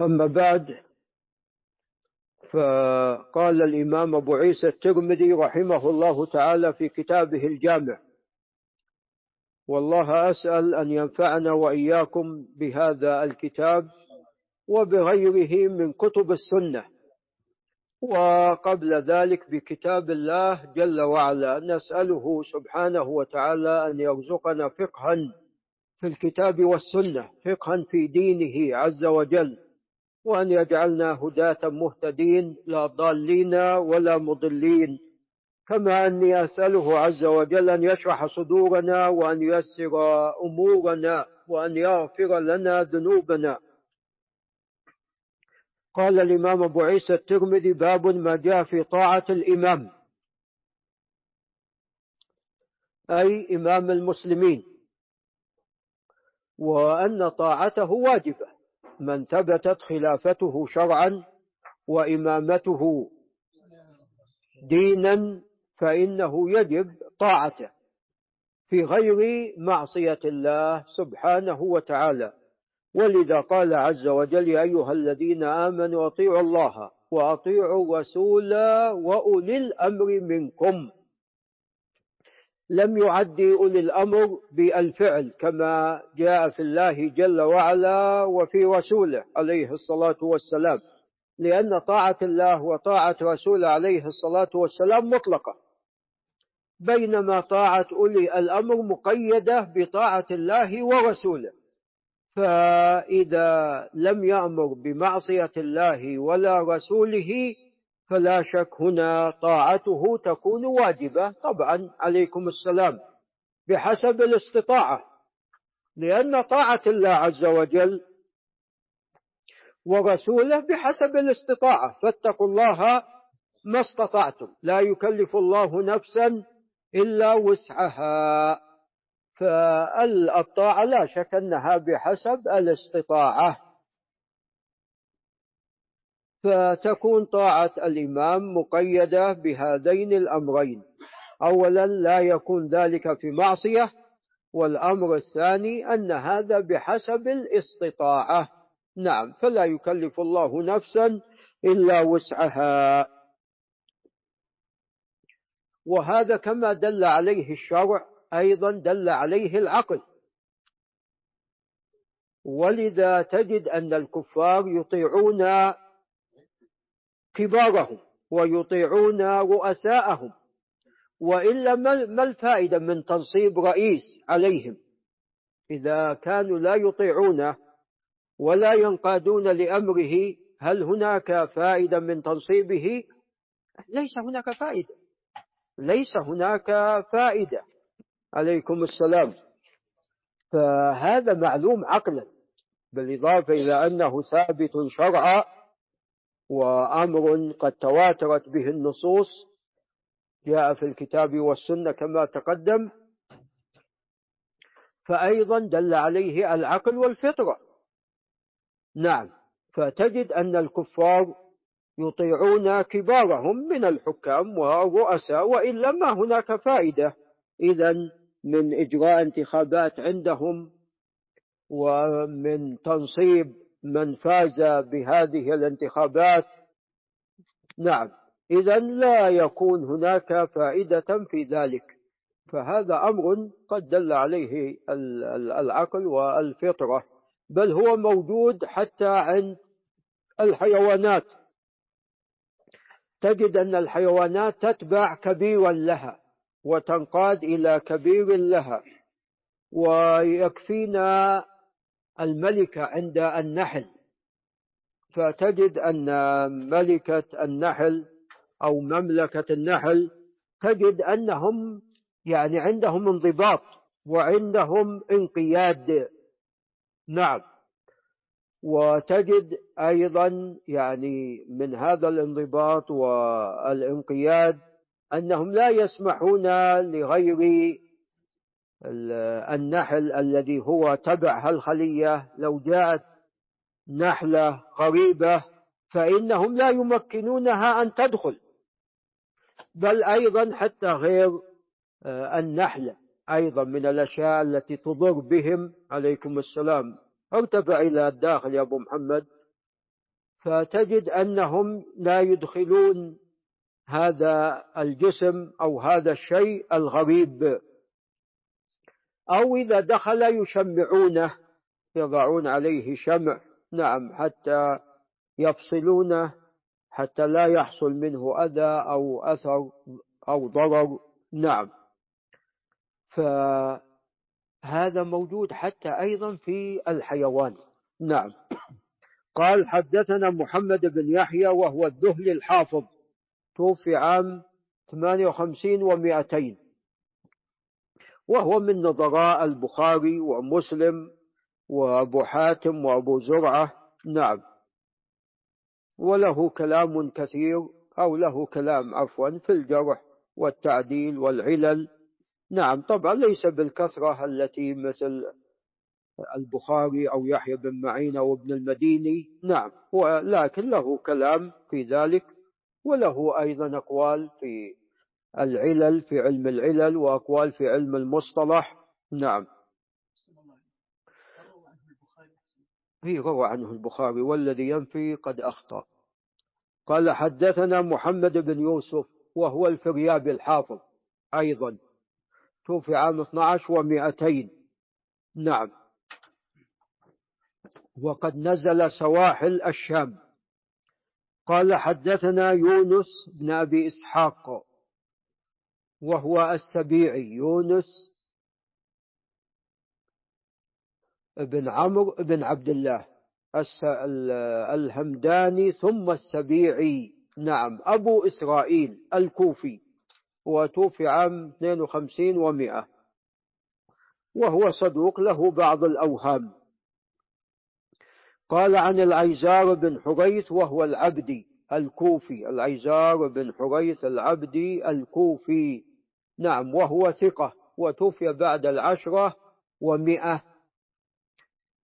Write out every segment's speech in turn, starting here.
أما بعد فقال الإمام أبو عيسى الترمذي رحمه الله تعالى في كتابه الجامع والله أسأل أن ينفعنا وإياكم بهذا الكتاب وبغيره من كتب السنة وقبل ذلك بكتاب الله جل وعلا. نسأله سبحانه وتعالى أن يرزقنا فقها في الكتاب والسنة فقها في دينه عز وجل. وأن يجعلنا هداة مهتدين لا ضالين ولا مضلين. كما أني أسأله عز وجل أن يشرح صدورنا وأن ييسر أمورنا وأن يغفر لنا ذنوبنا. قال الإمام أبو عيسى الترمذي باب ما جاء في طاعة الإمام. أي إمام المسلمين. وأن طاعته واجبة. من ثبتت خلافته شرعا وإمامته دينا فإنه يجب طاعته في غير معصية الله سبحانه وتعالى. ولذا قال عز وجل يا أيها الذين آمنوا أطيعوا الله وأطيعوا الرسول وأولي الأمر منكم. لم يعدي أولي الأمر بالفعل كما جاء في الله جل وعلا وفي رسوله عليه الصلاة والسلام. لأن طاعة الله وطاعة رسوله عليه الصلاة والسلام مطلقة. بينما طاعة أولي الأمر مقيدة بطاعة الله ورسوله. فإذا لم يأمر بمعصية الله ولا رسوله فلا شك هنا طاعته تكون واجبة. طبعا عليكم السلام بحسب الاستطاعة لأن طاعة الله عز وجل ورسوله بحسب الاستطاعة. فاتقوا الله ما استطعتم. لا يكلف الله نفسا إلا وسعها. فالطاعة لا شك أنها بحسب الاستطاعة. فتكون طاعة الإمام مقيدة بهذين الأمرين. أولا لا يكون ذلك في معصية والأمر الثاني أن هذا بحسب الاستطاعة. نعم فلا يكلف الله نفسا إلا وسعها. وهذا كما دل عليه الشرع أيضا دل عليه العقل. ولذا تجد أن الكفار يطيعون كبارهم ويطيعون رؤساءهم. وإلا ما الفائدة من تنصيب رئيس عليهم؟ إذا كانوا لا يطيعونه ولا ينقادون لأمره هل هناك فائدة من تنصيبه؟ ليس هناك فائدة. ليس هناك فائدة. عليكم السلام. فهذا معلوم عقلا بالإضافة إلى أنه ثابت شرعا وأمر قد تواترت به النصوص جاء في الكتاب والسنة كما تقدم. فأيضا دل عليه العقل والفطرة. نعم فتجد أن الكفار يطيعون كبارهم من الحكام والرؤساء وإلا ما هناك فائدة. إذا من إجراء انتخابات عندهم ومن تنصيب من فاز بهذه الانتخابات. نعم إذا لا يكون هناك فائدة في ذلك فهذا أمر قد دل عليه العقل والفطرة بل هو موجود حتى عند الحيوانات. تجد أن الحيوانات تتبع كبيرا لها وتنقاد إلى كبير لها ويكفينا الملكة عند النحل. فتجد أن ملكة النحل أو مملكة النحل تجد أنهم يعني عندهم انضباط وعندهم انقياد. نعم. وتجد أيضا يعني من هذا الانضباط والانقياد أنهم لا يسمحون لغير النحل الذي هو تبع هالخلية لو جاءت نحلة غريبة فإنهم لا يمكنونها أن تدخل. بل أيضا حتى غير آه، النحلة أيضا من الأشياء التي تضر بهم. عليكم السلام. ارتفع إلى الداخل يا أبو محمد. فتجد أنهم لا يدخلون هذا الجسم أو هذا الشيء الغريب. أو إذا دخل يشمعونه يضعون عليه شمع نعم حتى يفصلونه حتى لا يحصل منه أذى أو أثر أو ضرر نعم. فهذا موجود حتى أيضا في الحيوان نعم. قال حدثنا محمد بن يحيى وهو الذهلي الحافظ توفي عام 58 و200 وهو من نظراء البخاري ومسلم وأبو حاتم وأبو زرعة. نعم. وله كلام كثير أو له كلام عفوا في الجرح والتعديل والعلل. نعم طبعا ليس بالكثرة التي مثل البخاري أو يحيى بن معين أو ابن المديني. نعم ولكن له كلام في ذلك وله أيضا أقوال في العلل في علم العلل وأقوال في علم المصطلح. نعم. هي روى عنه البخاري والذي ينفي قد أخطأ. قال حدثنا محمد بن يوسف وهو الفريابي الحافظ أيضا. توفي عام 12 و200 نعم. وقد نزل سواحل الشام. قال حدثنا يونس بن أبي إسحاق. وهو السبيعي يونس بن عمرو بن عبد الله الهمداني ثم السبيعي. نعم أبو إسرائيل الكوفي وتوفي عام 52 و100 وهو صدوق له بعض الأوهام. قال عن العيزار بن حريث وهو العبدي الكوفي. العيزار بن حريث العبدي الكوفي. نعم وهو ثقة وتوفي بعد العشرة ومئة.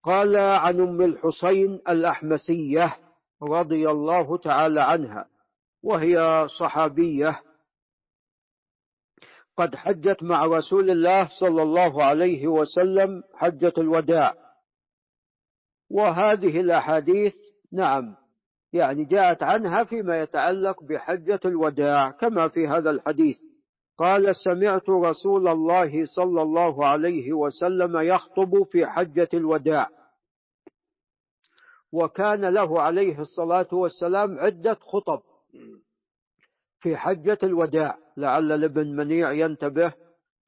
قال عن أم الحسين الأحمسية رضي الله تعالى عنها وهي صحابية. قد حجت مع رسول الله صلى الله عليه وسلم حجة الوداع. وهذه الأحاديث نعم يعني جاءت عنها فيما يتعلق بحجة الوداع كما في هذا الحديث. قال سمعت رسول الله صلى الله عليه وسلم يخطب في حجة الوداع. وكان له عليه الصلاة والسلام عدة خطب في حجة الوداع. لعل الابن منيع ينتبه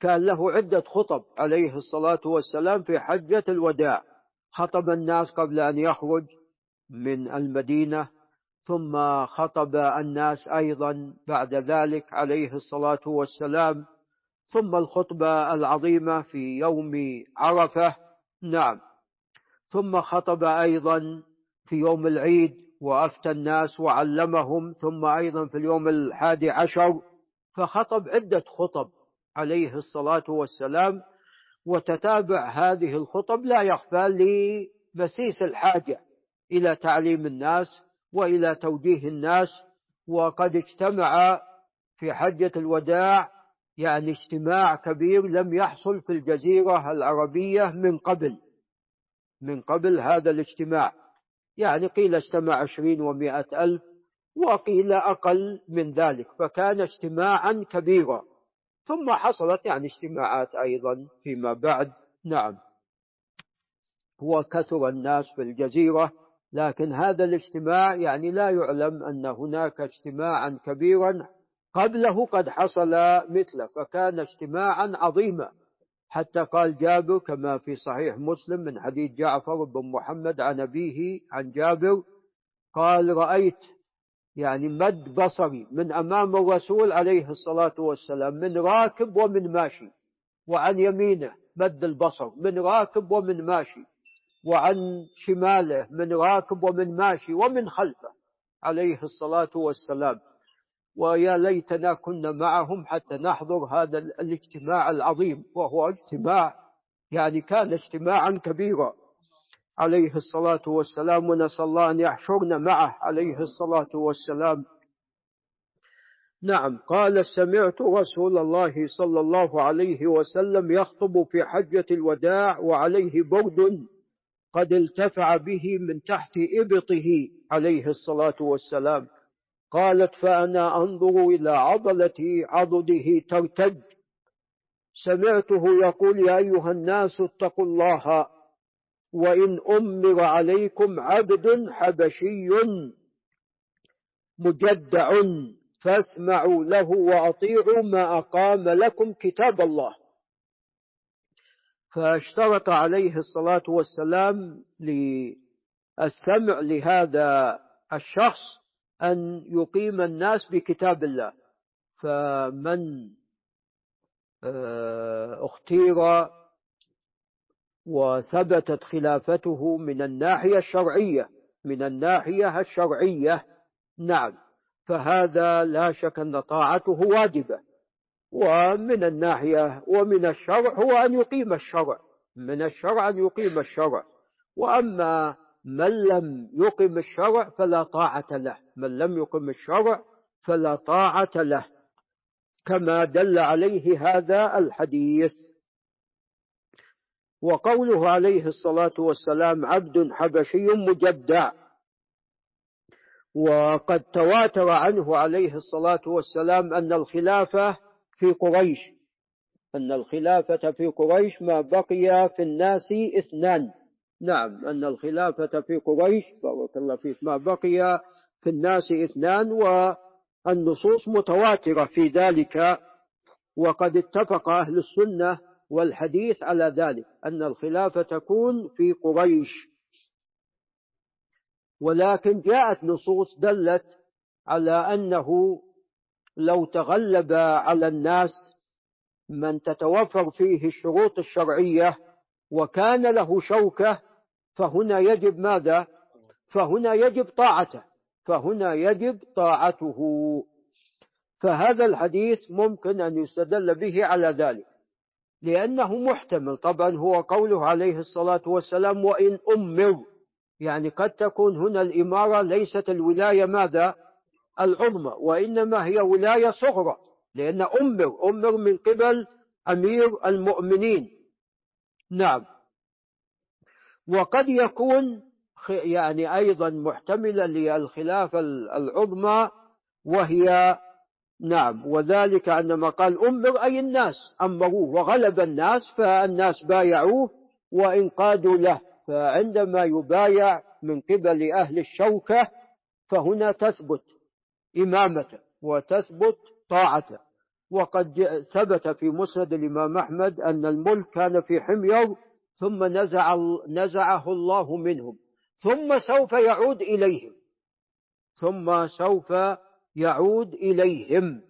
كان له عدة خطب عليه الصلاة والسلام في حجة الوداع. خطب الناس قبل أن يخرج من المدينة ثم خطب الناس أيضا بعد ذلك عليه الصلاة والسلام. ثم الخطبة العظيمة في يوم عرفة. نعم. ثم خطب أيضا في يوم العيد وأفتى الناس وعلمهم. ثم أيضا في اليوم الحادي عشر فخطب عدة خطب عليه الصلاة والسلام. وتتابع هذه الخطب لا يخفى لمسيس الحاجة إلى تعليم الناس وإلى توجيه الناس وقد اجتمع في حجة الوداع يعني اجتماع كبير لم يحصل في الجزيرة العربية من قبل من قبل هذا الاجتماع. يعني قيل اجتمع عشرين ومائة ألف وقيل أقل من ذلك فكان اجتماعا كبيرا. ثم حصلت يعني اجتماعات أيضا فيما بعد. نعم. وكثر الناس في الجزيرة. لكن هذا الاجتماع يعني لا يعلم أن هناك اجتماعا كبيرا قبله قد حصل مثله فكان اجتماعا عظيما. حتى قال جابر كما في صحيح مسلم من حديث جعفر بن محمد عن أبيه عن جابر قال رأيت يعني مد بصري من أمام الرسول عليه الصلاة والسلام من راكب ومن ماشي وعن يمينه مد البصر من راكب ومن ماشي. وعن شماله من راكب ومن ماشي ومن خلفه عليه الصلاة والسلام. ويا ليتنا كنا معهم حتى نحضر هذا الاجتماع العظيم وهو اجتماع يعني كان اجتماعا كبيرا. عليه الصلاة والسلام ونسأل الله أن يحشرنا معه عليه الصلاة والسلام. نعم قال سمعت رسول الله صلى الله عليه وسلم يخطب في حجة الوداع وعليه برد قد التفع به من تحت إبطه عليه الصلاة والسلام. قالت فأنا أنظر إلى عضلة عضده ترتج. سمعته يقول يا أيها الناس اتقوا الله وإن أمر عليكم عبد حبشي مجدع فاسمعوا له وأطيعوا ما أقام لكم كتاب الله. فاشترط عليه الصلاة والسلام للسمع لهذا الشخص أن يقيم الناس بكتاب الله. فمن آه، اختير وثبتت خلافته من الناحية الشرعية من الناحية الشرعية نعم فهذا لا شك أن طاعته واجبة. ومن الناحية ومن الشرع هو أن يقيم الشرع. من الشرع أن يقيم الشرع. وأما من لم يقم الشرع فلا طاعة له. من لم يقم الشرع فلا طاعة له. كما دل عليه هذا الحديث. وقوله عليه الصلاة والسلام عبد حبشي مجدع. وقد تواتر عنه عليه الصلاة والسلام أن الخلافة في قريش. أن الخلافة في قريش ما بقي في الناس اثنان. نعم أن الخلافة في قريش بارك الله فيك ما بقي في الناس اثنان والنصوص متواترة في ذلك وقد اتفق أهل السنة والحديث على ذلك أن الخلافة تكون في قريش. ولكن جاءت نصوص دلت على أنه لو تغلب على الناس من تتوفر فيه الشروط الشرعية وكان له شوكة فهنا يجب ماذا؟ فهنا يجب طاعته فهنا يجب طاعته. فهذا الحديث ممكن أن يستدل به على ذلك لأنه محتمل. طبعا هو قوله عليه الصلاة والسلام وإن أمر. يعني قد تكون هنا الإمارة ليست الولاية ماذا؟ العظمى وإنما هي ولاية صغرى لأن أمر أمر من قبل أمير المؤمنين. نعم. وقد يكون يعني أيضا محتملا للخلافة العظمى وهي نعم وذلك عندما قال أمر أي الناس أمروه وغلب الناس فالناس بايعوه وانقادوا له فعندما يبايع من قبل أهل الشوكة فهنا تثبت. إمامته وتثبت طاعته. وقد ثبت في مسند الإمام أحمد أن الملك كان في حمير ثم نزع نزعه الله منهم ثم سوف يعود إليهم. ثم سوف يعود إليهم.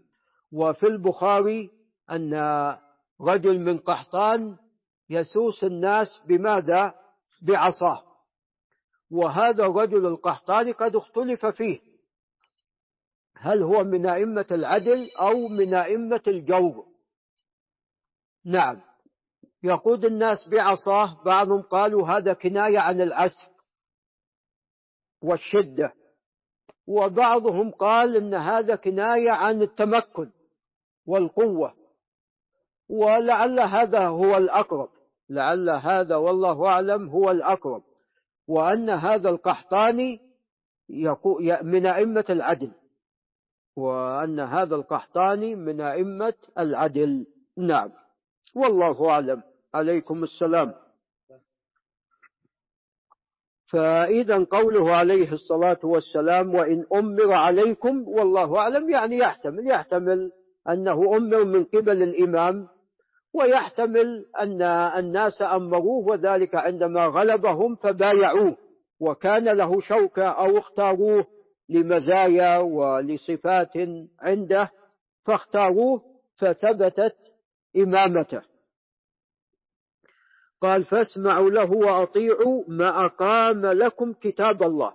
وفي البخاري أن رجل من قحطان يسوس الناس بماذا؟ بعصاه. وهذا الرجل القحطاني قد اختلف فيه. هل هو من أئمة العدل أو من أئمة الجور؟ نعم. يقود الناس بعصاه بعضهم قالوا هذا كناية عن العسف والشدة وبعضهم قال إن هذا كناية عن التمكن والقوة ولعل هذا هو الأقرب لعل هذا والله أعلم هو الأقرب وأن هذا القحطاني من أئمة العدل. وأن هذا القحطاني من أئمة العدل. نعم. والله أعلم. عليكم السلام. فإذا قوله عليه الصلاة والسلام وإن أمر عليكم والله أعلم يعني يحتمل يحتمل أنه أمر من قبل الإمام ويحتمل أن الناس أمروه وذلك عندما غلبهم فبايعوه وكان له شوكة أو اختاروه. لمزايا ولصفات عنده فاختاروه فثبتت إمامته. قال فاسمعوا له وأطيعوا ما أقام لكم كتاب الله.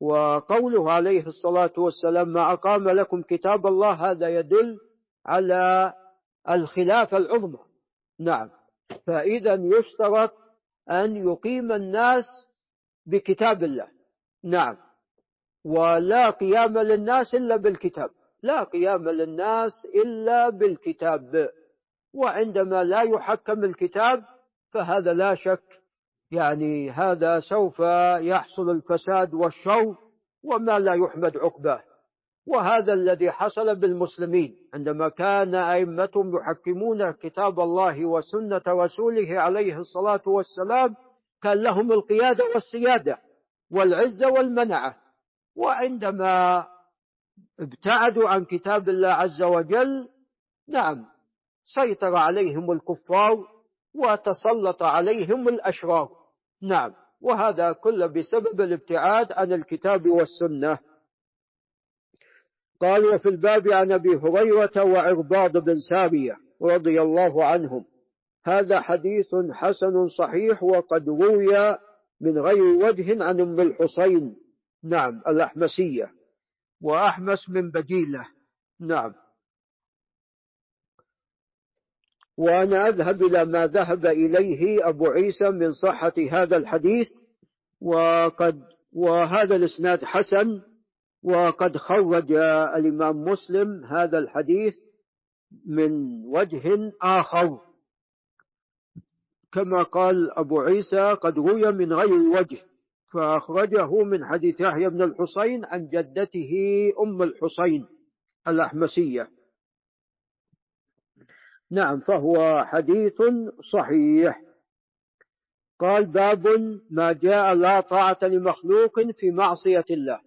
وقوله عليه الصلاة والسلام ما أقام لكم كتاب الله هذا يدل على الخلافة العظمى. نعم. فإذا يشترط أن يقيم الناس بكتاب الله. نعم. ولا قيام للناس إلا بالكتاب. لا قيام للناس إلا بالكتاب. وعندما لا يحكم الكتاب فهذا لا شك يعني هذا سوف يحصل الفساد والشر وما لا يحمد عقباه. وهذا الذي حصل بالمسلمين عندما كان أئمتهم يحكمون كتاب الله وسنة رسوله عليه الصلاة والسلام كان لهم القيادة والسيادة والعزة والمنعة. وعندما ابتعدوا عن كتاب الله عز وجل نعم سيطر عليهم الكفار وتسلط عليهم الأشرار. نعم وهذا كله بسبب الابتعاد عن الكتاب والسنة. قال وفي الباب عن أبي هريرة وعرباض بن سارية رضي الله عنهم هذا حديث حسن صحيح وقد روي من غير وجه عن أم الحسين. نعم الأحمسية. وأحمس من بجيلة. نعم. وأنا أذهب إلى ما ذهب إليه أبو عيسى من صحة هذا الحديث. وقد وهذا الإسناد حسن. وقد خرج الإمام مسلم هذا الحديث من وجه آخر. كما قال أبو عيسى قد روي من غير وجه. فأخرجه من حديث يحيى بن الحسين عن جدته أم الحسين الأحمسية. نعم فهو حديث صحيح. قال باب ما جاء لا طاعة لمخلوق في معصية الله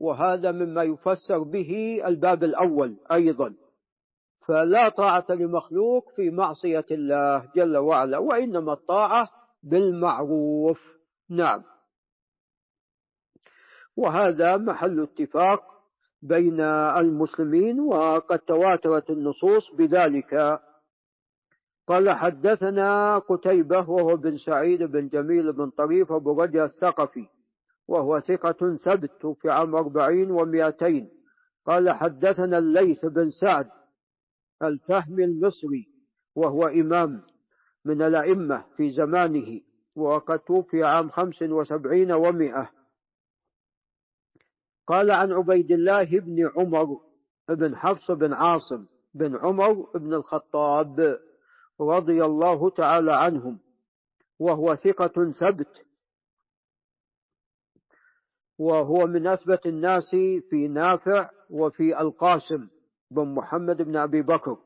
وهذا مما يفسر به الباب الأول أيضا. فلا طاعة لمخلوق في معصية الله جل وعلا وإنما الطاعة بالمعروف. نعم. وهذا محل اتفاق بين المسلمين وقد تواترت النصوص بذلك. قال حدثنا قتيبة وهو بن سعيد بن جميل بن طريف أبو رجا الثقفي وهو ثقة ثبت في عام أربعين ومائتين. قال حدثنا الليث بن سعد الفهم المصري وهو إمام من الأئمة في زمانه وقد توفي عام خمس وسبعين ومائة. قال عن عبيد الله بن عمر بن حفص بن عاصم بن عمر بن الخطاب رضي الله تعالى عنهم وهو ثقة ثبت. وهو من أثبت الناس في نافع وفي القاسم بن محمد بن أبي بكر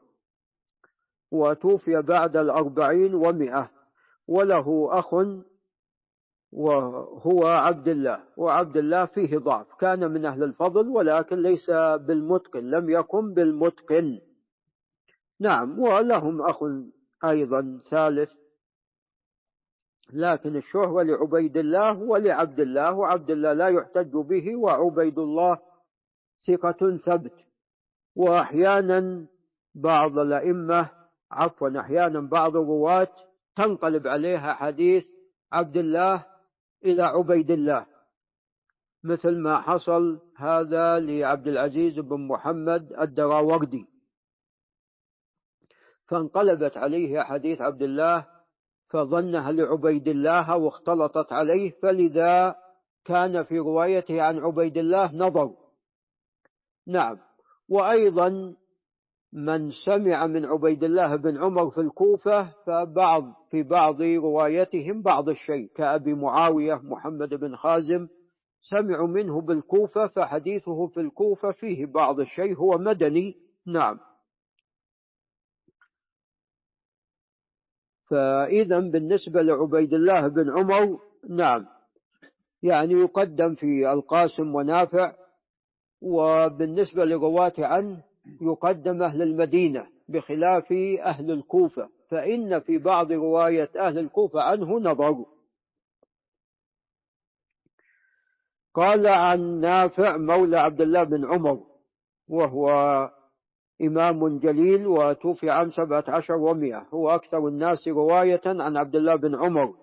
وتوفي بعد الأربعين ومئة وله أخ وهو عبد الله وعبد الله فيه ضعف كان من أهل الفضل ولكن ليس بالمتقن لم يكن بالمتقن. نعم ولهم أخ أيضا ثالث لكن الشهرة لعبيد الله ولعبد الله وعبد الله لا يحتج به وعبيد الله ثقة ثبت. وأحيانا بعض الأئمة عفوا أحيانا بعض الرواة تنقلب عليها حديث عبد الله إلى عبيد الله. مثل ما حصل هذا لعبد العزيز بن محمد الدراوردي فانقلبت عليه حديث عبد الله فظنها لعبيد الله واختلطت عليه فلذا كان في روايته عن عبيد الله نظر. نعم. وأيضا من سمع من عبيد الله بن عمر في الكوفة فبعض في بعض روايتهم بعض الشيء. كأبي معاوية محمد بن خازم سمعوا منه بالكوفة فحديثه في الكوفة فيه بعض الشيء هو مدني. نعم. فإذا بالنسبة لعبيد الله بن عمر نعم. يعني يقدم في القاسم ونافع. وبالنسبة لرواة عنه يقدم أهل المدينة بخلاف أهل الكوفة فإن في بعض رواية أهل الكوفة عنه نظر قال عن نافع مولى عبد الله بن عمر وهو إمام جليل وتوفي عام سبعة عشر ومئة هو أكثر الناس رواية عن عبد الله بن عمر.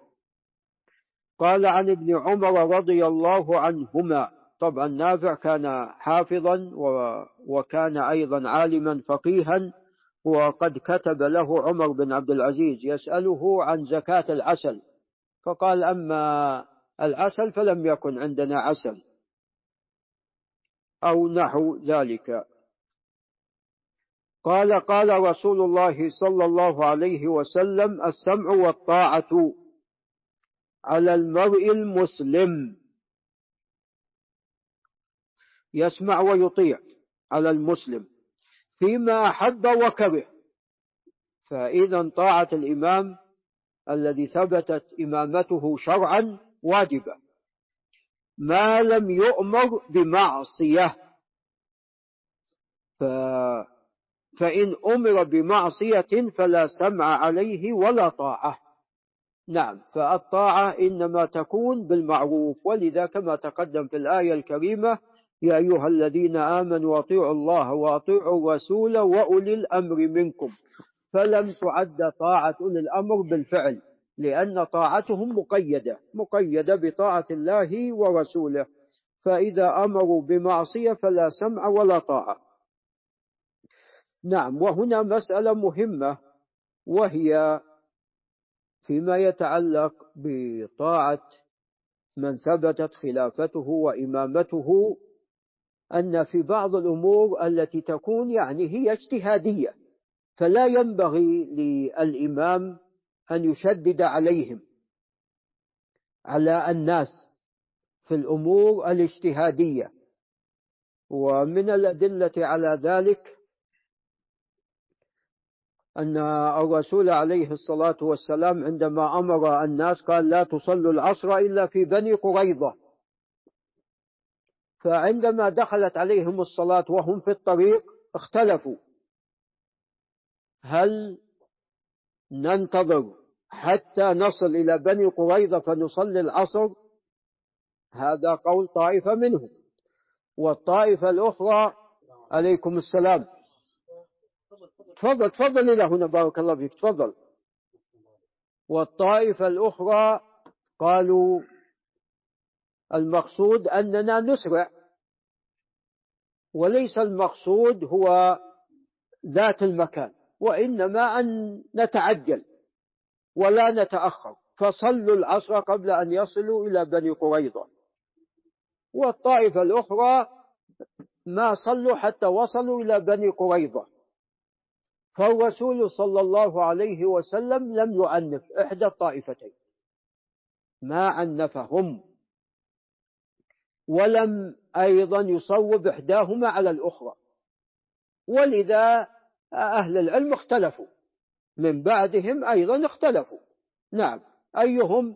قال عن ابن عمر رضي الله عنهما طبعا نافع كان حافظا وكان أيضا عالما فقيها وقد كتب له عمر بن عبد العزيز يسأله عن زكاة العسل. فقال أما العسل فلم يكن عندنا عسل. أو نحو ذلك. قال قال رسول الله صلى الله عليه وسلم السمع والطاعة على المرء المسلم. يسمع ويطيع على المسلم فيما أحب وكره. فإذا طاعة الإمام الذي ثبتت إمامته شرعا واجبة ما لم يؤمر بمعصية. ف... فإن أمر بمعصية فلا سمع عليه ولا طاعة. نعم فالطاعة إنما تكون بالمعروف ولذا كما تقدم في الآية الكريمة يا أيها الذين آمنوا أطيعوا الله وأطيعوا الرسول وأولي الأمر منكم فلم تعد طاعة أولي الأمر بالفعل لأن طاعتهم مقيدة مقيدة بطاعة الله ورسوله فإذا أمروا بمعصية فلا سمع ولا طاعة. نعم وهنا مسألة مهمة وهي فيما يتعلق بطاعة من ثبتت خلافته وإمامته أن في بعض الأمور التي تكون يعني هي اجتهادية فلا ينبغي للإمام أن يشدد عليهم على الناس في الأمور الاجتهادية. ومن الأدلة على ذلك أن الرسول عليه الصلاة والسلام عندما أمر الناس قال لا تصلوا العصر إلا في بني قريظة. فعندما دخلت عليهم الصلاة وهم في الطريق اختلفوا. هل ننتظر حتى نصل إلى بني قريظة فنصلي العصر؟ هذا قول طائفة منهم. والطائفة الأخرى عليكم السلام. تفضل تفضل إلى هنا بارك الله فيك تفضل. والطائفة الأخرى قالوا المقصود أننا نسرع. وليس المقصود هو ذات المكان وإنما أن نتعجل ولا نتأخر. فصلوا العصر قبل أن يصلوا إلى بني قريظة. والطائفة الأخرى ما صلوا حتى وصلوا إلى بني قريظة. فالرسول صلى الله عليه وسلم لم يعنف إحدى الطائفتين. ما عنفهم. ولم أيضا يصوب إحداهما على الأخرى. ولذا أهل العلم اختلفوا. من بعدهم أيضا اختلفوا. نعم أيهم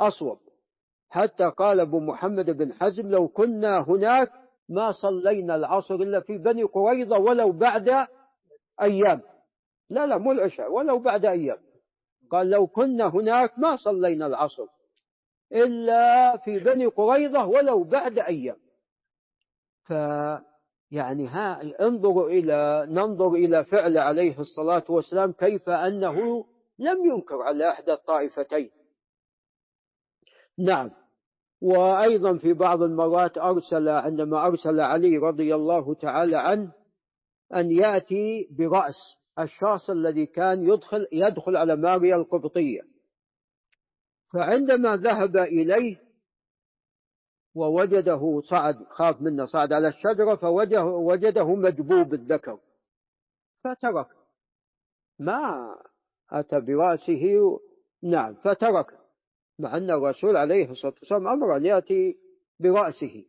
أصوب. حتى قال أبو محمد بن حزم لو كنا هناك ما صلينا العصر إلا في بني قريظة ولو بعد أيام. لا لا مو العشاء ولو بعد أيام. قال لو كنا هناك ما صلينا العصر إلا في بني قريظة ولو بعد أيام. ف يعني ها انظروا إلى ننظر إلى فعل عليه الصلاة والسلام كيف أنه لم ينكر على إحدى الطائفتين. نعم. وأيضا في بعض المرات أرسل عندما أرسل علي رضي الله تعالى عنه أن يأتي برأس الشخص الذي كان يدخل يدخل على ماريا القبطية. فعندما ذهب إليه ووجده صعد خاف منه صعد على الشجرة فوجده مجبوب الذكر. فترك. ما أتى برأسه؟ نعم فترك. مع أن الرسول عليه الصلاة والسلام أمر أن يأتي برأسه.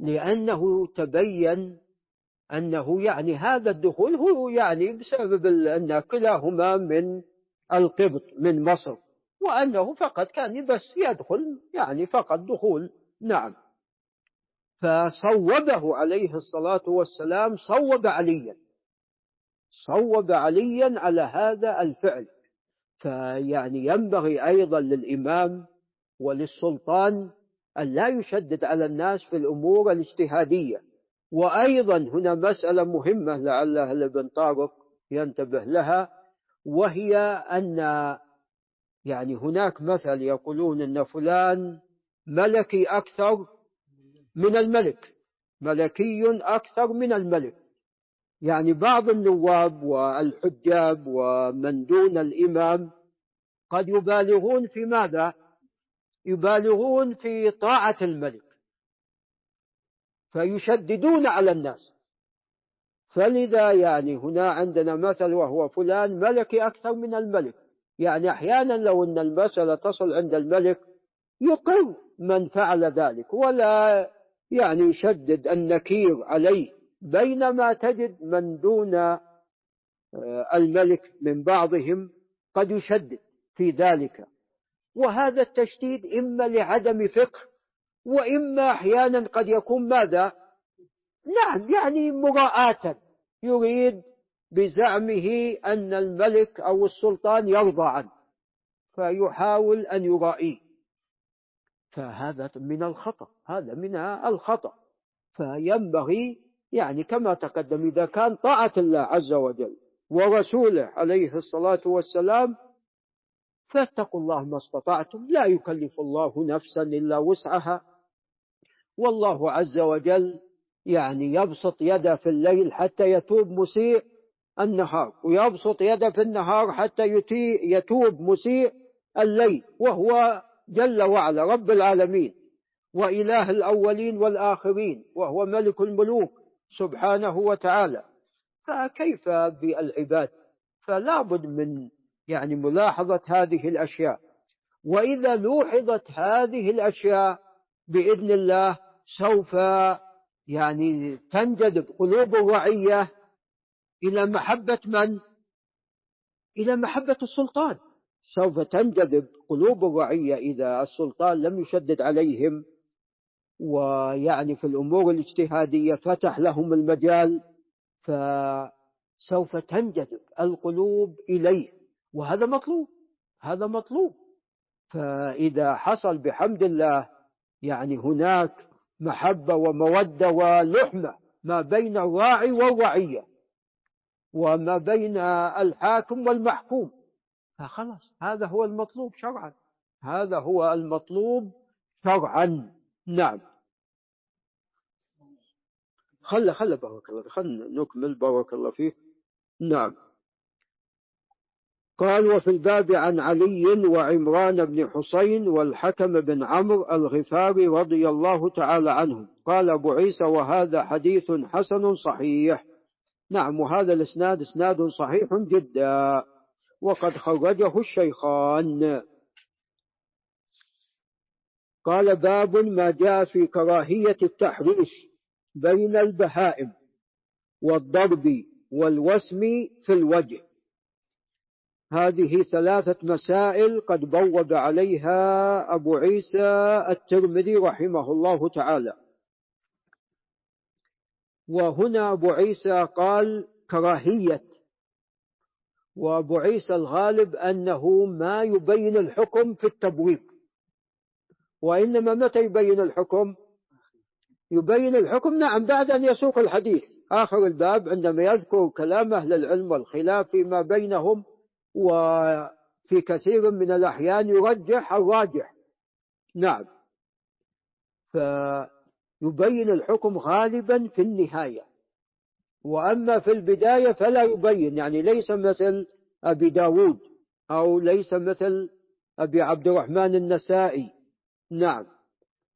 لأنه تبين أنه يعني هذا الدخول هو يعني بسبب أن كلاهما من القبط من مصر. وأنه فقط كان بس يدخل يعني فقط دخول. نعم. فصوبه عليه الصلاة والسلام صوب عليا. صوب عليا على هذا الفعل. فيعني ينبغي أيضا للإمام وللسلطان أن لا يشدد على الناس في الأمور الاجتهادية. وأيضا هنا مسألة مهمة لعل ابن طارق ينتبه لها وهي أن يعني هناك مثل يقولون أن فلان ملكي أكثر من الملك. ملكي أكثر من الملك. يعني بعض النواب والحجاب ومن دون الإمام قد يبالغون في ماذا؟ يبالغون في طاعة الملك. فيشددون على الناس. فلذا يعني هنا عندنا مثل وهو فلان ملكي أكثر من الملك. يعني أحيانا لو أن المسألة تصل عند الملك يقر من فعل ذلك ولا يعني يشدد النكير عليه بينما تجد من دون آه، الملك من بعضهم قد يشدد في ذلك. وهذا التشديد إما لعدم فقه وإما أحيانا قد يكون ماذا؟ نعم يعني مراءة يريد بزعمه أن الملك أو السلطان يرضى عنه فيحاول أن يرائيه. فهذا من الخطأ هذا من الخطأ. فينبغي يعني كما تقدم إذا كان طاعة الله عز وجل ورسوله عليه الصلاة والسلام فاتقوا الله ما استطعتم لا يكلف الله نفسا إلا وسعها. والله عز وجل يعني يبسط يده في الليل حتى يتوب مسيء النهار ويبسط يده في النهار حتى يتوب مسيء الليل وهو جل وعلا رب العالمين وإله الأولين والآخرين وهو ملك الملوك سبحانه وتعالى. فكيف بالعباد؟ فلا بد من يعني ملاحظة هذه الأشياء. وإذا لوحظت هذه الأشياء بإذن الله سوف يعني تنجذب قلوب الرعية إلى محبة من؟ إلى محبة السلطان. سوف تنجذب قلوب الرعية إذا السلطان لم يشدد عليهم. ويعني في الأمور الاجتهادية فتح لهم المجال فسوف تنجذب القلوب إليه. وهذا مطلوب هذا مطلوب. فإذا حصل بحمد الله يعني هناك محبة ومودة ولحمة ما بين الراعي والرعية وما بين الحاكم والمحكوم. فخلاص هذا هو المطلوب شرعا. هذا هو المطلوب شرعا. نعم. خلى خلى بارك الله خلنا نكمل. بارك الله فيك. نعم. قال وفي الباب عن علي وعمران بن حسين والحكم بن عمرو الغفاري رضي الله تعالى عنهم. قال أبو عيسى وهذا حديث حسن صحيح. نعم وهذا الإسناد إسناد صحيح جدا. وقد خرجه الشيخان. قال باب ما جاء في كراهية التحريش بين البهائم والضرب والوسم في الوجه. هذه ثلاثة مسائل قد بوب عليها أبو عيسى الترمذي رحمه الله تعالى. وهنا أبو عيسى قال كراهية وأبو عيسى الغالب أنه ما يبين الحكم في التبويب. وإنما متى يبين الحكم؟ يبين الحكم نعم بعد أن يسوق الحديث. آخر الباب عندما يذكر كلام أهل العلم والخلاف فيما بينهم وفي كثير من الأحيان يرجح الراجح. نعم. فيبين الحكم غالبا في النهاية. وأما في البداية فلا يبين يعني ليس مثل أبي داود أو ليس مثل أبي عبد الرحمن النسائي. نعم.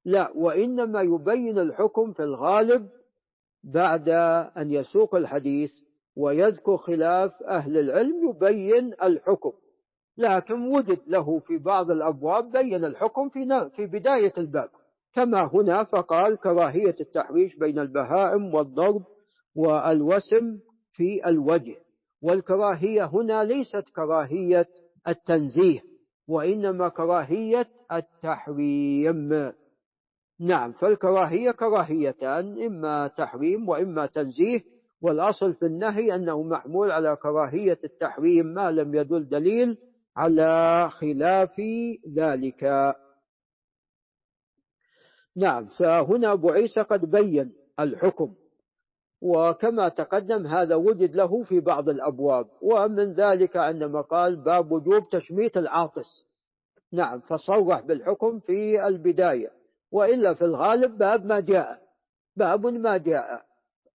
لا وإنما يبين الحكم في الغالب بعد أن يسوق الحديث ويذكر خلاف أهل العلم يبين الحكم. لكن وجد له في بعض الأبواب بين الحكم في في بداية الباب. كما هنا فقال كراهية التحريش بين البهائم والضرب والوسم في الوجه والكراهية هنا ليست كراهية التنزيه وإنما كراهية التحريم. نعم فالكراهية كراهيتان إما تحريم وإما تنزيه والأصل في النهي أنه محمول على كراهية التحريم ما لم يدل دليل على خلاف ذلك. نعم فهنا أبو عيسى قد بين الحكم وكما تقدم هذا وجد له في بعض الأبواب. ومن ذلك عندما قال باب وجوب تشميت العاطس. نعم فصرح بالحكم في البداية. وإلا في الغالب باب ما جاء. باب ما جاء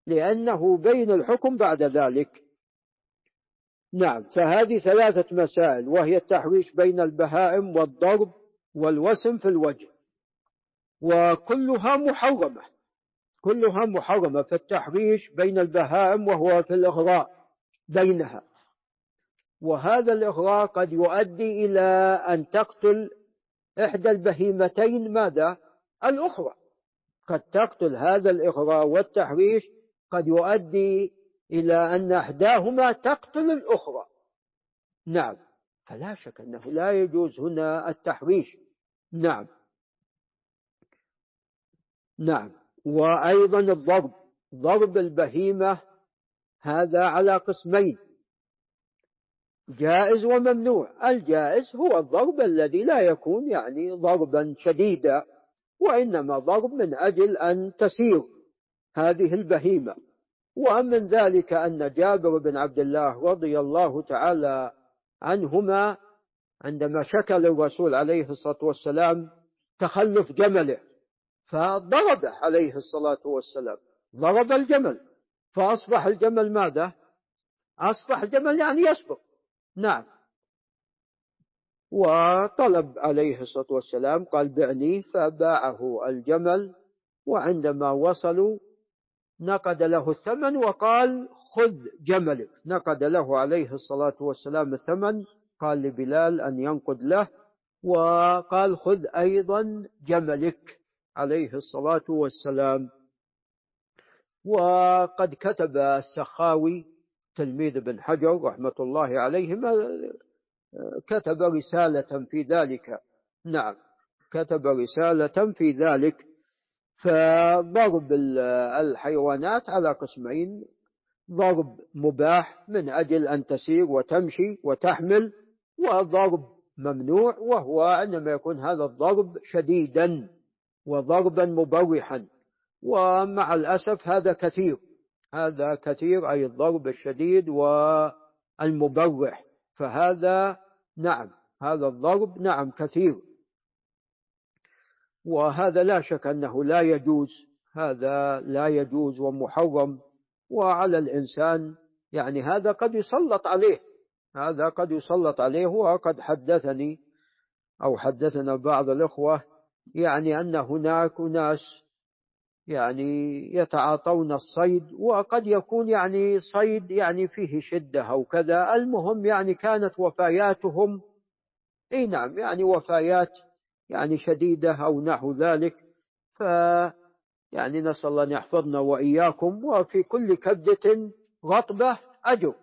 لأنه بين الحكم بعد ذلك. نعم فهذه ثلاثة مسائل وهي التحويش بين البهائم والضرب والوسم في الوجه. وكلها محرمة. كلها محرمة فالتحريش بين البهائم وهو في الإغراء بينها. وهذا الإغراء قد يؤدي إلى أن تقتل إحدى البهيمتين ماذا؟ الأخرى. قد تقتل هذا الإغراء والتحريش قد يؤدي إلى أن إحداهما تقتل الأخرى. نعم. فلا شك أنه لا يجوز هنا التحريش. نعم. نعم. وأيضا الضرب. ضرب البهيمة هذا على قسمين. جائز وممنوع. الجائز هو الضرب الذي لا يكون يعني ضربا شديدا وإنما ضرب من أجل أن تسير هذه البهيمة. ومن ذلك أن جابر بن عبد الله رضي الله تعالى عنهما عندما شكى للرسول عليه الصلاة والسلام تخلف جمله. فضربه عليه الصلاة والسلام. ضرب الجمل. فأصبح الجمل ماذا؟ أصبح الجمل يعني يسبق. نعم. وطلب عليه الصلاة والسلام قال بعني فباعه الجمل وعندما وصلوا نقد له الثمن وقال خذ جملك. نقد له عليه الصلاة والسلام الثمن قال لبلال أن ينقد له وقال خذ أيضا جملك. عليه الصلاة والسلام. وقد كتب السخاوي تلميذ ابن حجر رحمة الله عليهما كتب رسالة في ذلك. نعم كتب رسالة في ذلك. فضرب الحيوانات على قسمين. ضرب مباح من أجل أن تسير وتمشي وتحمل وضرب ممنوع وهو عندما يكون هذا الضرب شديدا. وضربا مبرحا ومع الأسف هذا كثير. هذا كثير أي الضرب الشديد والمبرح فهذا نعم هذا الضرب نعم كثير. وهذا لا شك أنه لا يجوز. هذا لا يجوز ومحرم. وعلى الإنسان يعني هذا قد يسلط عليه. هذا قد يسلط عليه. وقد حدثني أو حدثنا بعض الإخوة يعني أن هناك ناس يعني يتعاطون الصيد وقد يكون يعني صيد يعني فيه شدة أو كذا. المهم يعني كانت وفاياتهم إي نعم يعني وفايات يعني شديدة أو نحو ذلك. ف يعني نسأل الله أن يحفظنا وإياكم وفي كل كبدة رطبة أجر.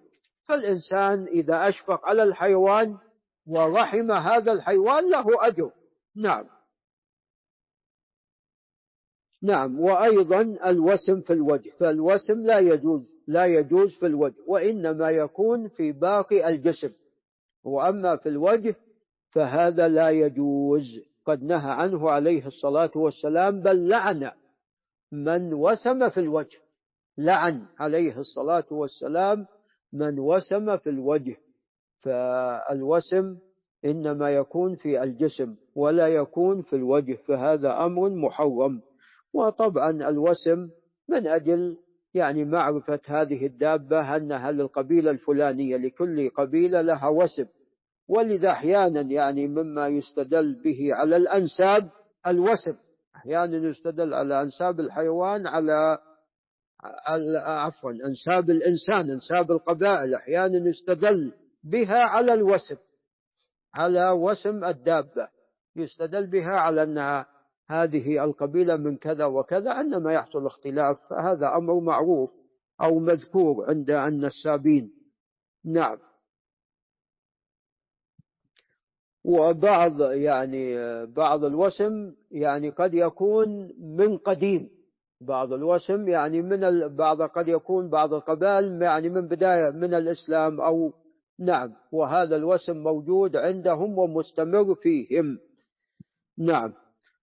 فالإنسان إذا أشفق على الحيوان ورحم هذا الحيوان له أجر. نعم. نعم وأيضا الوسم في الوجه فالوسم لا يجوز لا يجوز في الوجه وإنما يكون في باقي الجسم. وأما في الوجه فهذا لا يجوز. قد نهى عنه عليه الصلاة والسلام بل لعن من وسم في الوجه. لعن عليه الصلاة والسلام من وسم في الوجه. فالوسم إنما يكون في الجسم ولا يكون في الوجه فهذا أمر محرم. وطبعا الوسم من أجل يعني معرفة هذه الدابة أنها للقبيلة الفلانية لكل قبيلة لها وسم. ولذا أحيانا يعني مما يستدل به على الأنساب الوسم. أحيانا يستدل على أنساب الحيوان على عفوا أنساب الإنسان أنساب القبائل. أحيانا يستدل بها على الوسم على وسم الدابة. يستدل بها على أنها هذه القبيلة من كذا وكذا عندما يحصل اختلاف فهذا أمر معروف أو مذكور عند النسابين. نعم. وبعض يعني بعض الوسم يعني قد يكون من قديم. بعض الوسم يعني من بعض قد يكون بعض القبائل يعني من بداية من الإسلام أو نعم. وهذا الوسم موجود عندهم ومستمر فيهم. نعم.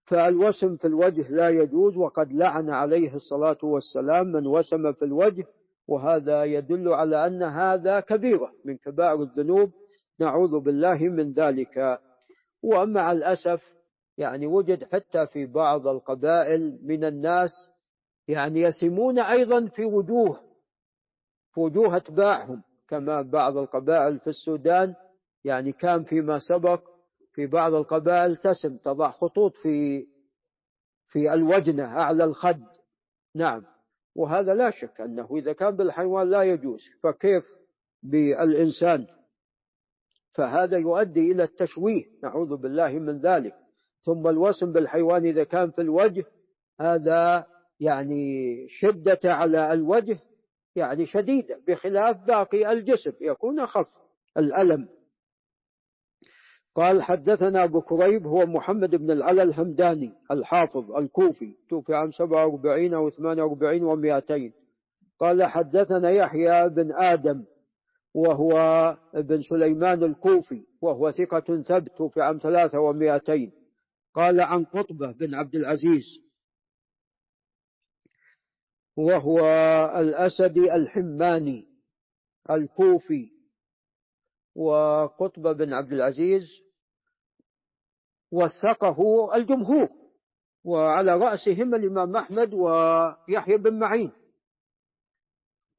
فالوسم في الوجه لا يجوز وقد لعن عليه الصلاة والسلام من وسم في الوجه وهذا يدل على أن هذا كبيرة من كبائر الذنوب. نعوذ بالله من ذلك. ومع الأسف يعني وجد حتى في بعض القبائل من الناس يعني يسمون أيضا في وجوه في وجوه أتباعهم كما بعض القبائل في السودان يعني كان فيما سبق في بعض القبائل تسم تضع خطوط في في الوجنة أعلى الخد. نعم. وهذا لا شك أنه إذا كان بالحيوان لا يجوز فكيف بالإنسان؟ فهذا يؤدي إلى التشويه نعوذ بالله من ذلك. ثم الوسم بالحيوان إذا كان في الوجه هذا يعني شدة على الوجه يعني شديدة بخلاف باقي الجسم يكون أخف الألم. قال حدثنا أبو كريب هو محمد بن العلا الهمداني الحافظ الكوفي توفي عام 47 أو 48 و200 قال حدثنا يحيى بن آدم وهو ابن سليمان الكوفي وهو ثقة ثبت توفي عام 3 قال عن قطبة بن عبد العزيز وهو الأسدي الحماني الكوفي. وقطبة بن عبد العزيز وثقه الجمهور وعلى رأسهم الإمام أحمد ويحيى بن معين.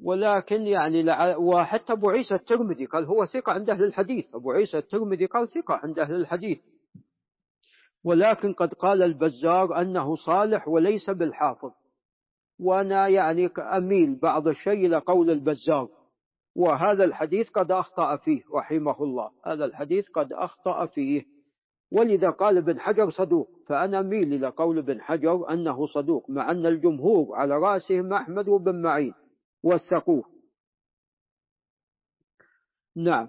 ولكن يعني وحتى أبو عيسى الترمذي قال هو ثقة عند أهل الحديث. أبو عيسى الترمذي قال ثقة عند أهل الحديث. ولكن قد قال البزار أنه صالح وليس بالحافظ. وأنا يعني أميل بعض الشيء إلى قول البزار. وهذا الحديث قد أخطأ فيه رحمه الله. هذا الحديث قد أخطأ فيه. ولذا قال ابن حجر صدوق فأنا أميل إلى قول ابن حجر أنه صدوق مع أن الجمهور على رأسهم أحمد وابن معين وثقوه. نعم.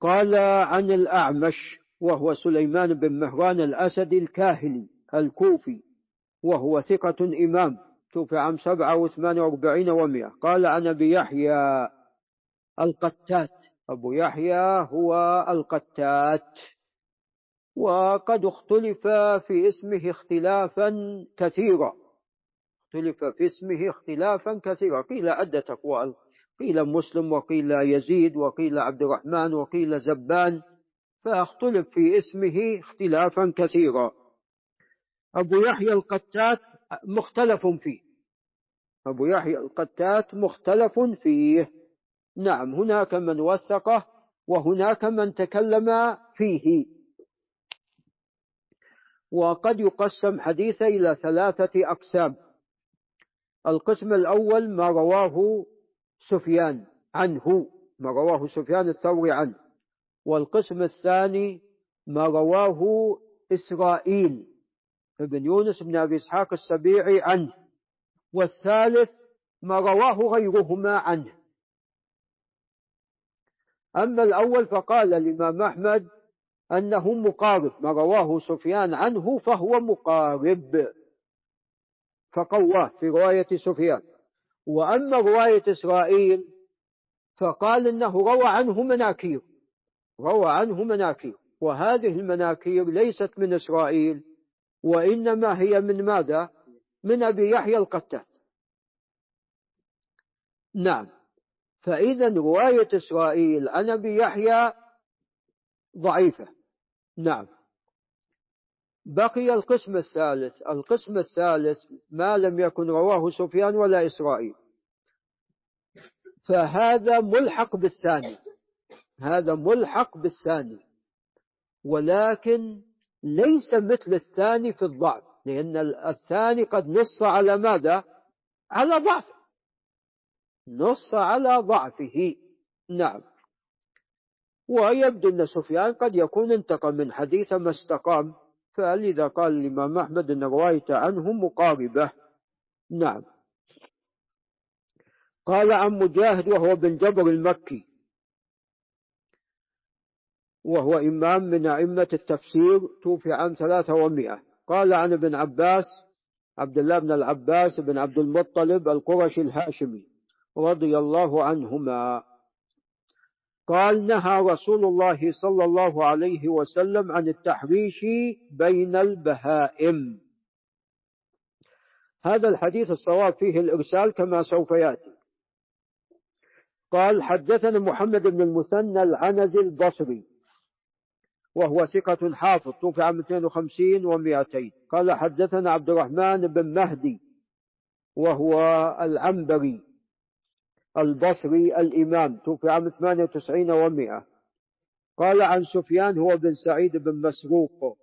قال عن الأعمش وهو سليمان بن مهران الأسدي الكاهلي الكوفي وهو ثقة إمام. توفي عام سبعة وثمانية وأربعين ومئة. قال عن أبي يحيى القتات. أبو يحيى هو القتات. وقد اختلف في اسمه اختلافا كثيرا. اختلف في اسمه اختلافا كثيرا. قيل عدة أقوال قيل مسلم وقيل يزيد وقيل عبد الرحمن وقيل زبان. فاختلف في اسمه اختلافا كثيرا. أبو يحيى القتات مختلف فيه. أبو يحيى القتات مختلف فيه. نعم هناك من وثقه وهناك من تكلم فيه. وقد يقسم حديثه إلى ثلاثة أقسام. القسم الأول ما رواه سفيان عنه ما رواه سفيان الثوري عنه. والقسم الثاني ما رواه إسرائيل. ابن يونس بن أبي إسحاق السبيعي عنه والثالث ما رواه غيرهما عنه. أما الأول فقال الإمام أحمد أنه مقارب ما رواه سفيان عنه فهو مقارب. فقواه في رواية سفيان. وأما رواية إسرائيل فقال إنه روى عنه مناكير روى عنه مناكير. وهذه المناكير ليست من إسرائيل. وإنما هي من ماذا؟ من أبي يحيى القتات نعم. فإذا رواية إسرائيل عن أبي يحيى ضعيفة. نعم. بقي القسم الثالث. القسم الثالث ما لم يكن رواه سفيان ولا إسرائيل. فهذا ملحق بالثاني. هذا ملحق بالثاني. ولكن ليس مثل الثاني في الضعف لأن الثاني قد نص على ماذا؟ على ضعف نص على ضعفه. نعم. ويبدو أن سفيان قد يكون انتقم من حديث ما استقام. فلذا قال الإمام أحمد أن رواية عنه مقاربة. نعم. قال عن مجاهد وهو بن جبر المكي. وهو إمام من أئمة التفسير توفي عام ثلاثة ومئة قال عن ابن عباس عبد الله بن العباس بن عبد المطلب القرشي الهاشمي رضي الله عنهما. قال نهى رسول الله صلى الله عليه وسلم عن التحريش بين البهائم. هذا الحديث الصواب فيه الإرسال كما سوف يأتي. قال حدثنا محمد بن المثنى العنزي البصري وهو ثقة حافظ توفي عام 52 و200 قال حدثنا عبد الرحمن بن مهدي وهو العنبري البصري الإمام توفي عام 98 و100 قال عن سفيان هو بن سعيد بن مسروق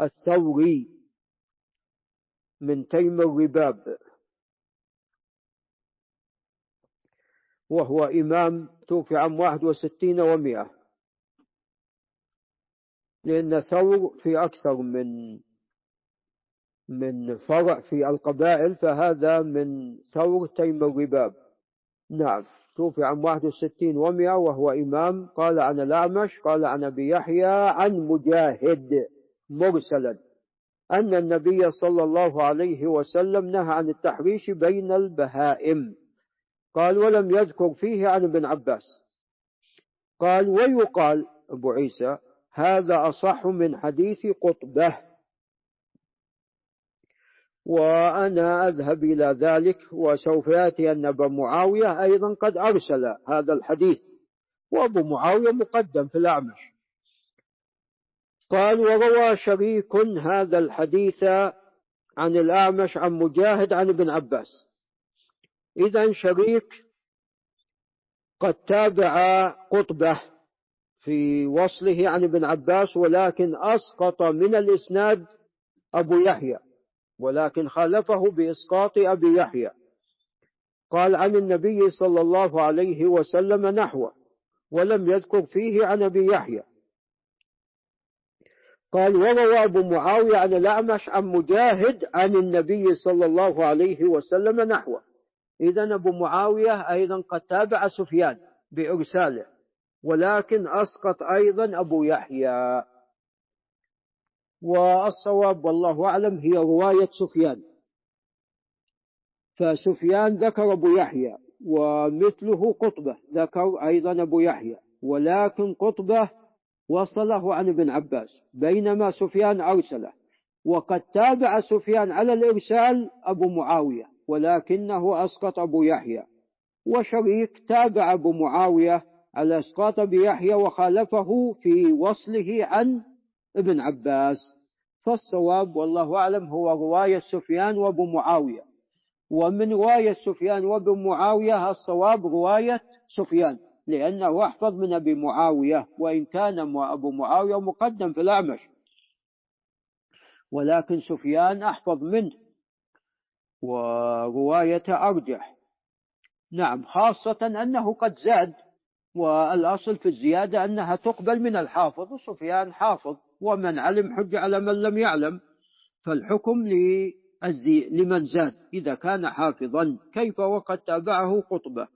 الثوري من تيم الرباب وهو إمام توفي عام واحد وستين ومئة. لأن ثور في أكثر من من فرع في القبائل فهذا من ثور تيم الرباب. نعم. توفي عام 61 و100 وهو إمام. قال عن الأعمش قال عن أبي يحيى عن مجاهد مرسلا. أن النبي صلى الله عليه وسلم نهى عن التحريش بين البهائم. قال ولم يذكر فيه عن ابن عباس. قال ويقال أبو عيسى هذا أصح من حديث قطبة. وأنا أذهب إلى ذلك وسوف يأتي أن أبا معاوية أيضا قد أرسل هذا الحديث وأبو معاوية مقدم في الأعمش. قال وروى شريك هذا الحديث عن الأعمش عن مجاهد عن ابن عباس. إذا شريك قد تابع قطبة. في وصله عن ابن عباس ولكن أسقط من الإسناد أبو يحيى ولكن خالفه بإسقاط أبي يحيى. قال عن النبي صلى الله عليه وسلم نحوه ولم يذكر فيه عن أبي يحيى. قال وروى أبو معاوية عن الأعمش عن مجاهد عن النبي صلى الله عليه وسلم نحوه. إذا أبو معاوية أيضا قد تابع سفيان بإرساله. ولكن أسقط أيضا أبو يحيى. والصواب والله أعلم هي رواية سفيان. فسفيان ذكر أبو يحيى ومثله قطبة ذكر أيضا أبو يحيى. ولكن قطبة وصله عن ابن عباس بينما سفيان أرسله. وقد تابع سفيان على الإرسال أبو معاوية ولكنه أسقط أبو يحيى. وشريك تابع أبو معاوية على إسقاط أبي يحيى وخالفه في وصله عن ابن عباس. فالصواب والله أعلم هو رواية سفيان وأبو معاوية. ومن رواية سفيان وأبو معاوية الصواب رواية سفيان لأنه أحفظ من أبي معاوية وإن كان أبو معاوية مقدم في الأعمش. ولكن سفيان أحفظ منه وروايته أرجح. نعم خاصة أنه قد زاد والأصل في الزيادة أنها تقبل من الحافظ وسفيان حافظ ومن علم حج على من لم يعلم. فالحكم لمن زاد إذا كان حافظا كيف وقد تابعه قطبة.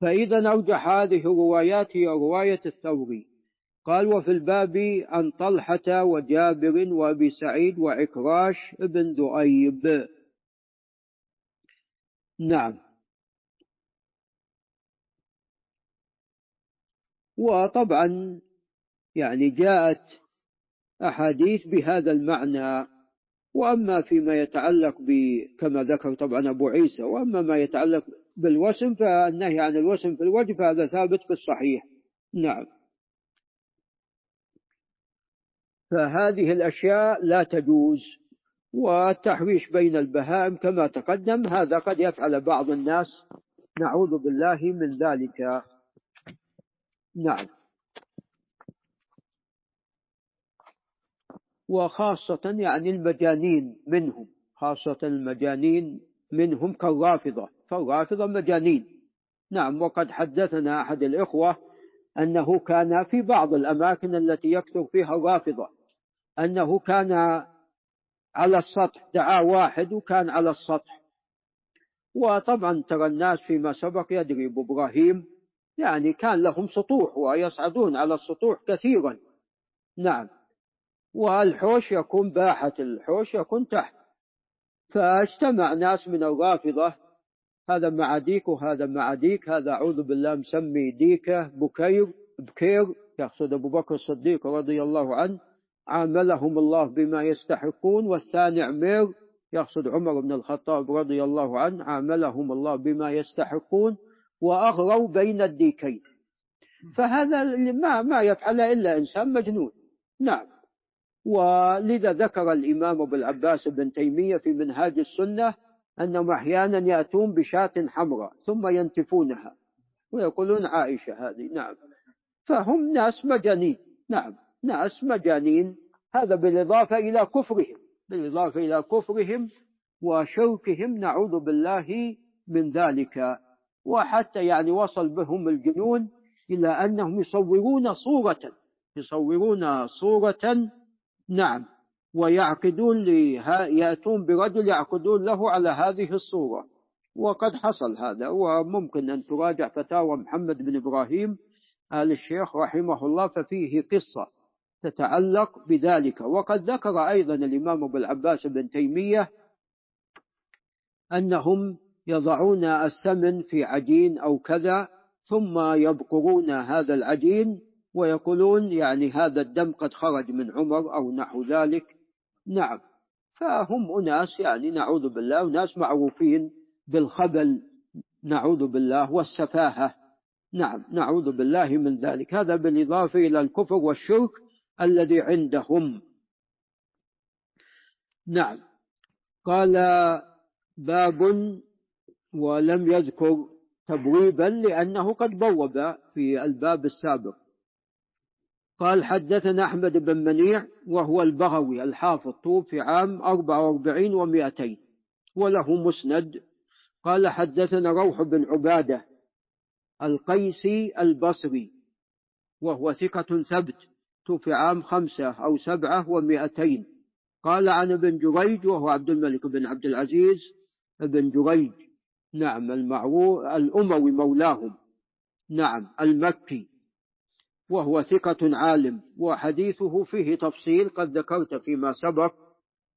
فإذا أرجح هذه الروايات هي رواية الثوري. قال وفي الباب عن طلحة وجابر وأبي سعيد وعكراش بن ذؤيب. نعم. وطبعا يعني جاءت أحاديث بهذا المعنى وأما فيما يتعلق كما ذكر طبعا أبو عيسى وأما ما يتعلق بالوسم فالنهي عن الوسم في الوجه فهذا ثابت في الصحيح. نعم. فهذه الأشياء لا تجوز والتحويش بين البهائم كما تقدم هذا قد يفعل بعض الناس. نعوذ بالله من ذلك. نعم. وخاصة يعني المجانين منهم خاصة المجانين منهم كالرافضة فالرافضة مجانين. نعم وقد حدثنا أحد الإخوة أنه كان في بعض الأماكن التي يكثر فيها الرافضة أنه كان على السطح دعا واحد وكان على السطح. وطبعا ترى الناس فيما سبق يدري أبو إبراهيم يعني كان لهم سطوح ويصعدون على السطوح كثيرا. نعم. والحوش يكون باحة الحوش يكون تحت. فاجتمع ناس من الرافضة هذا مع ديك وهذا مع ديك هذا أعوذ بالله مسمي ديكة بكير بكير يقصد أبو بكر الصديق رضي الله عنه عاملهم الله بما يستحقون والثاني عمير يقصد عمر بن الخطاب رضي الله عنه عاملهم الله بما يستحقون وأغروا بين الديكين. فهذا ما ما يفعله إلا إنسان مجنون. نعم. ولذا ذكر الإمام أبو العباس بن تيمية في منهاج السنة أنهم أحيانا يأتون بشاة حمراء ثم ينتفونها. ويقولون عائشة هذه. نعم. فهم ناس مجانين. نعم. ناس مجانين. هذا بالإضافة إلى كفرهم. بالإضافة إلى كفرهم وشركهم نعوذ بالله من ذلك. وحتى يعني وصل بهم الجنون إلى أنهم يصورون صورة يصورون صورة نعم ويعقدون لها يأتون برجل يعقدون له على هذه الصورة. وقد حصل هذا وممكن أن تراجع فتاوى محمد بن إبراهيم آل الشيخ رحمه الله ففيه قصة تتعلق بذلك. وقد ذكر أيضا الإمام أبو العباس بن تيمية أنهم يضعون السمن في عجين أو كذا ثم يبقرون هذا العجين ويقولون يعني هذا الدم قد خرج من عمر أو نحو ذلك. نعم. فهم أناس يعني نعوذ بالله أناس معروفين بالخبل نعوذ بالله والسفاهة. نعم نعوذ بالله من ذلك. هذا بالإضافة إلى الكفر والشرك الذي عندهم. نعم. قال باب ولم يذكر تبويبا لأنه قد بوب في الباب السابق. قال حدثنا أحمد بن منيع وهو البغوي الحافظ في عام 44 ومائتين وله مسند. قال حدثنا روح بن عبادة القيسي البصري وهو ثقة ثبت توفي عام خمسة أو سبعة ومائتين. قال عن ابن جريج وهو عبد الملك بن عبد العزيز بن جريج. نعم المعروف الأموي مولاهم. نعم المكي. وهو ثقة عالم وحديثه فيه تفصيل قد ذكرت فيما سبق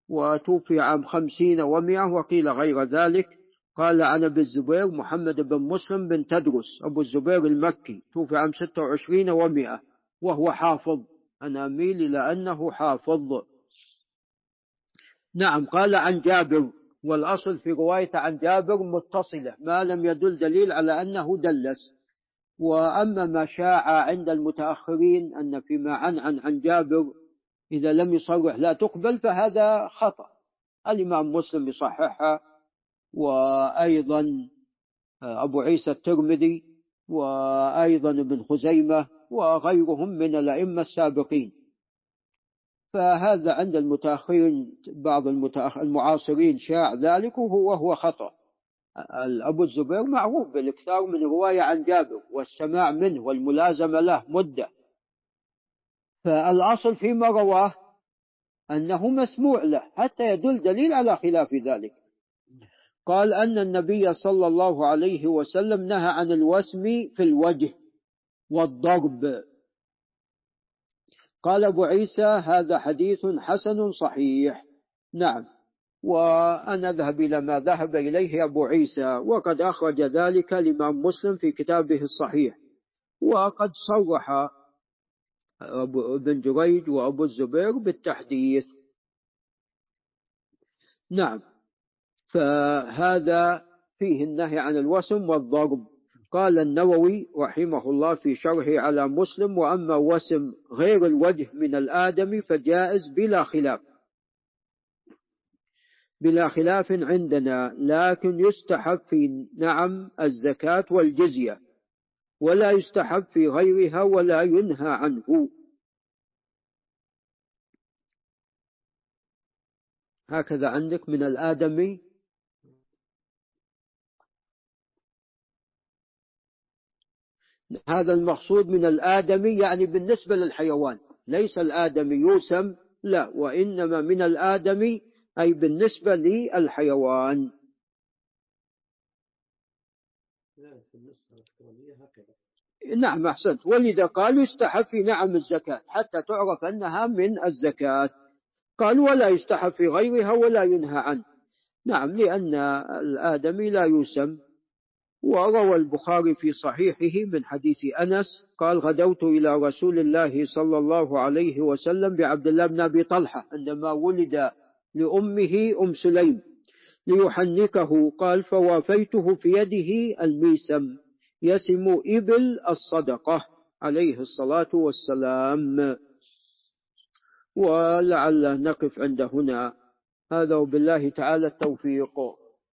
وتوفي عام خمسين ومئة وقيل غير ذلك. قال عن أبي الزبير محمد بن مسلم بن تدرس أبو الزبير المكي توفي عام ستة وعشرين ومئة وهو حافظ. أنا أميل إلى أنه حافظ. نعم قال عن جابر والأصل في رواية عن جابر متصلة ما لم يدل دليل على أنه دلس. وأما ما شاع عند المتأخرين أن فيما عن عن عن جابر إذا لم يصرح لا تقبل فهذا خطأ. الإمام مسلم يصححها وأيضا أبو عيسى الترمذي وأيضا ابن خزيمة وغيرهم من الأئمة السابقين. فهذا عند المتأخرين بعض المتأخر المعاصرين شاع ذلك وهو وهو خطأ. أبو الزبير معروف بالإكثار من رواية عن جابر والسماع منه والملازمة له مدة. فالأصل فيما رواه أنه مسموع له حتى يدل دليل على خلاف ذلك. قال أن النبي صلى الله عليه وسلم نهى عن الوسم في الوجه والضرب. قال أبو عيسى هذا حديث حسن صحيح. نعم. وأنا أذهب إلى ما ذهب إليه أبو عيسى وقد أخرج ذلك الإمام مسلم في كتابه الصحيح. وقد صرح ابن جريج وأبو الزبير بالتحديث. نعم. فهذا فيه النهي عن الوسم والضرب. قال النووي رحمه الله في شرحه على مسلم وأما وسم غير الوجه من الآدم فجائز بلا خلاف. بلا خلاف عندنا لكن يستحب في نعم الزكاة والجزية ولا يستحب في غيرها ولا ينهى عنه. هكذا عندك من الآدمي هذا المقصود من الآدمي يعني بالنسبة للحيوان. ليس الآدمي يوسم لا وإنما من الآدمي أي بالنسبة للحيوان. نعم أحسنت. ولذا قالوا يستحب في نعم الزكاة حتى تعرف أنها من الزكاة. قال ولا يستحب في غيرها ولا ينهى عنه. نعم لأن الآدمي لا يسم وروى البخاري في صحيحه من حديث أنس قال غدوت إلى رسول الله صلى الله عليه وسلم بعبد الله بن أبي طلحة عندما ولد لأمه أم سليم ليحنكه قال فوافيته في يده الميسم يسم إبل الصدقة عليه الصلاة والسلام. ولعل نقف عند هنا. هذا وبالله تعالى التوفيق.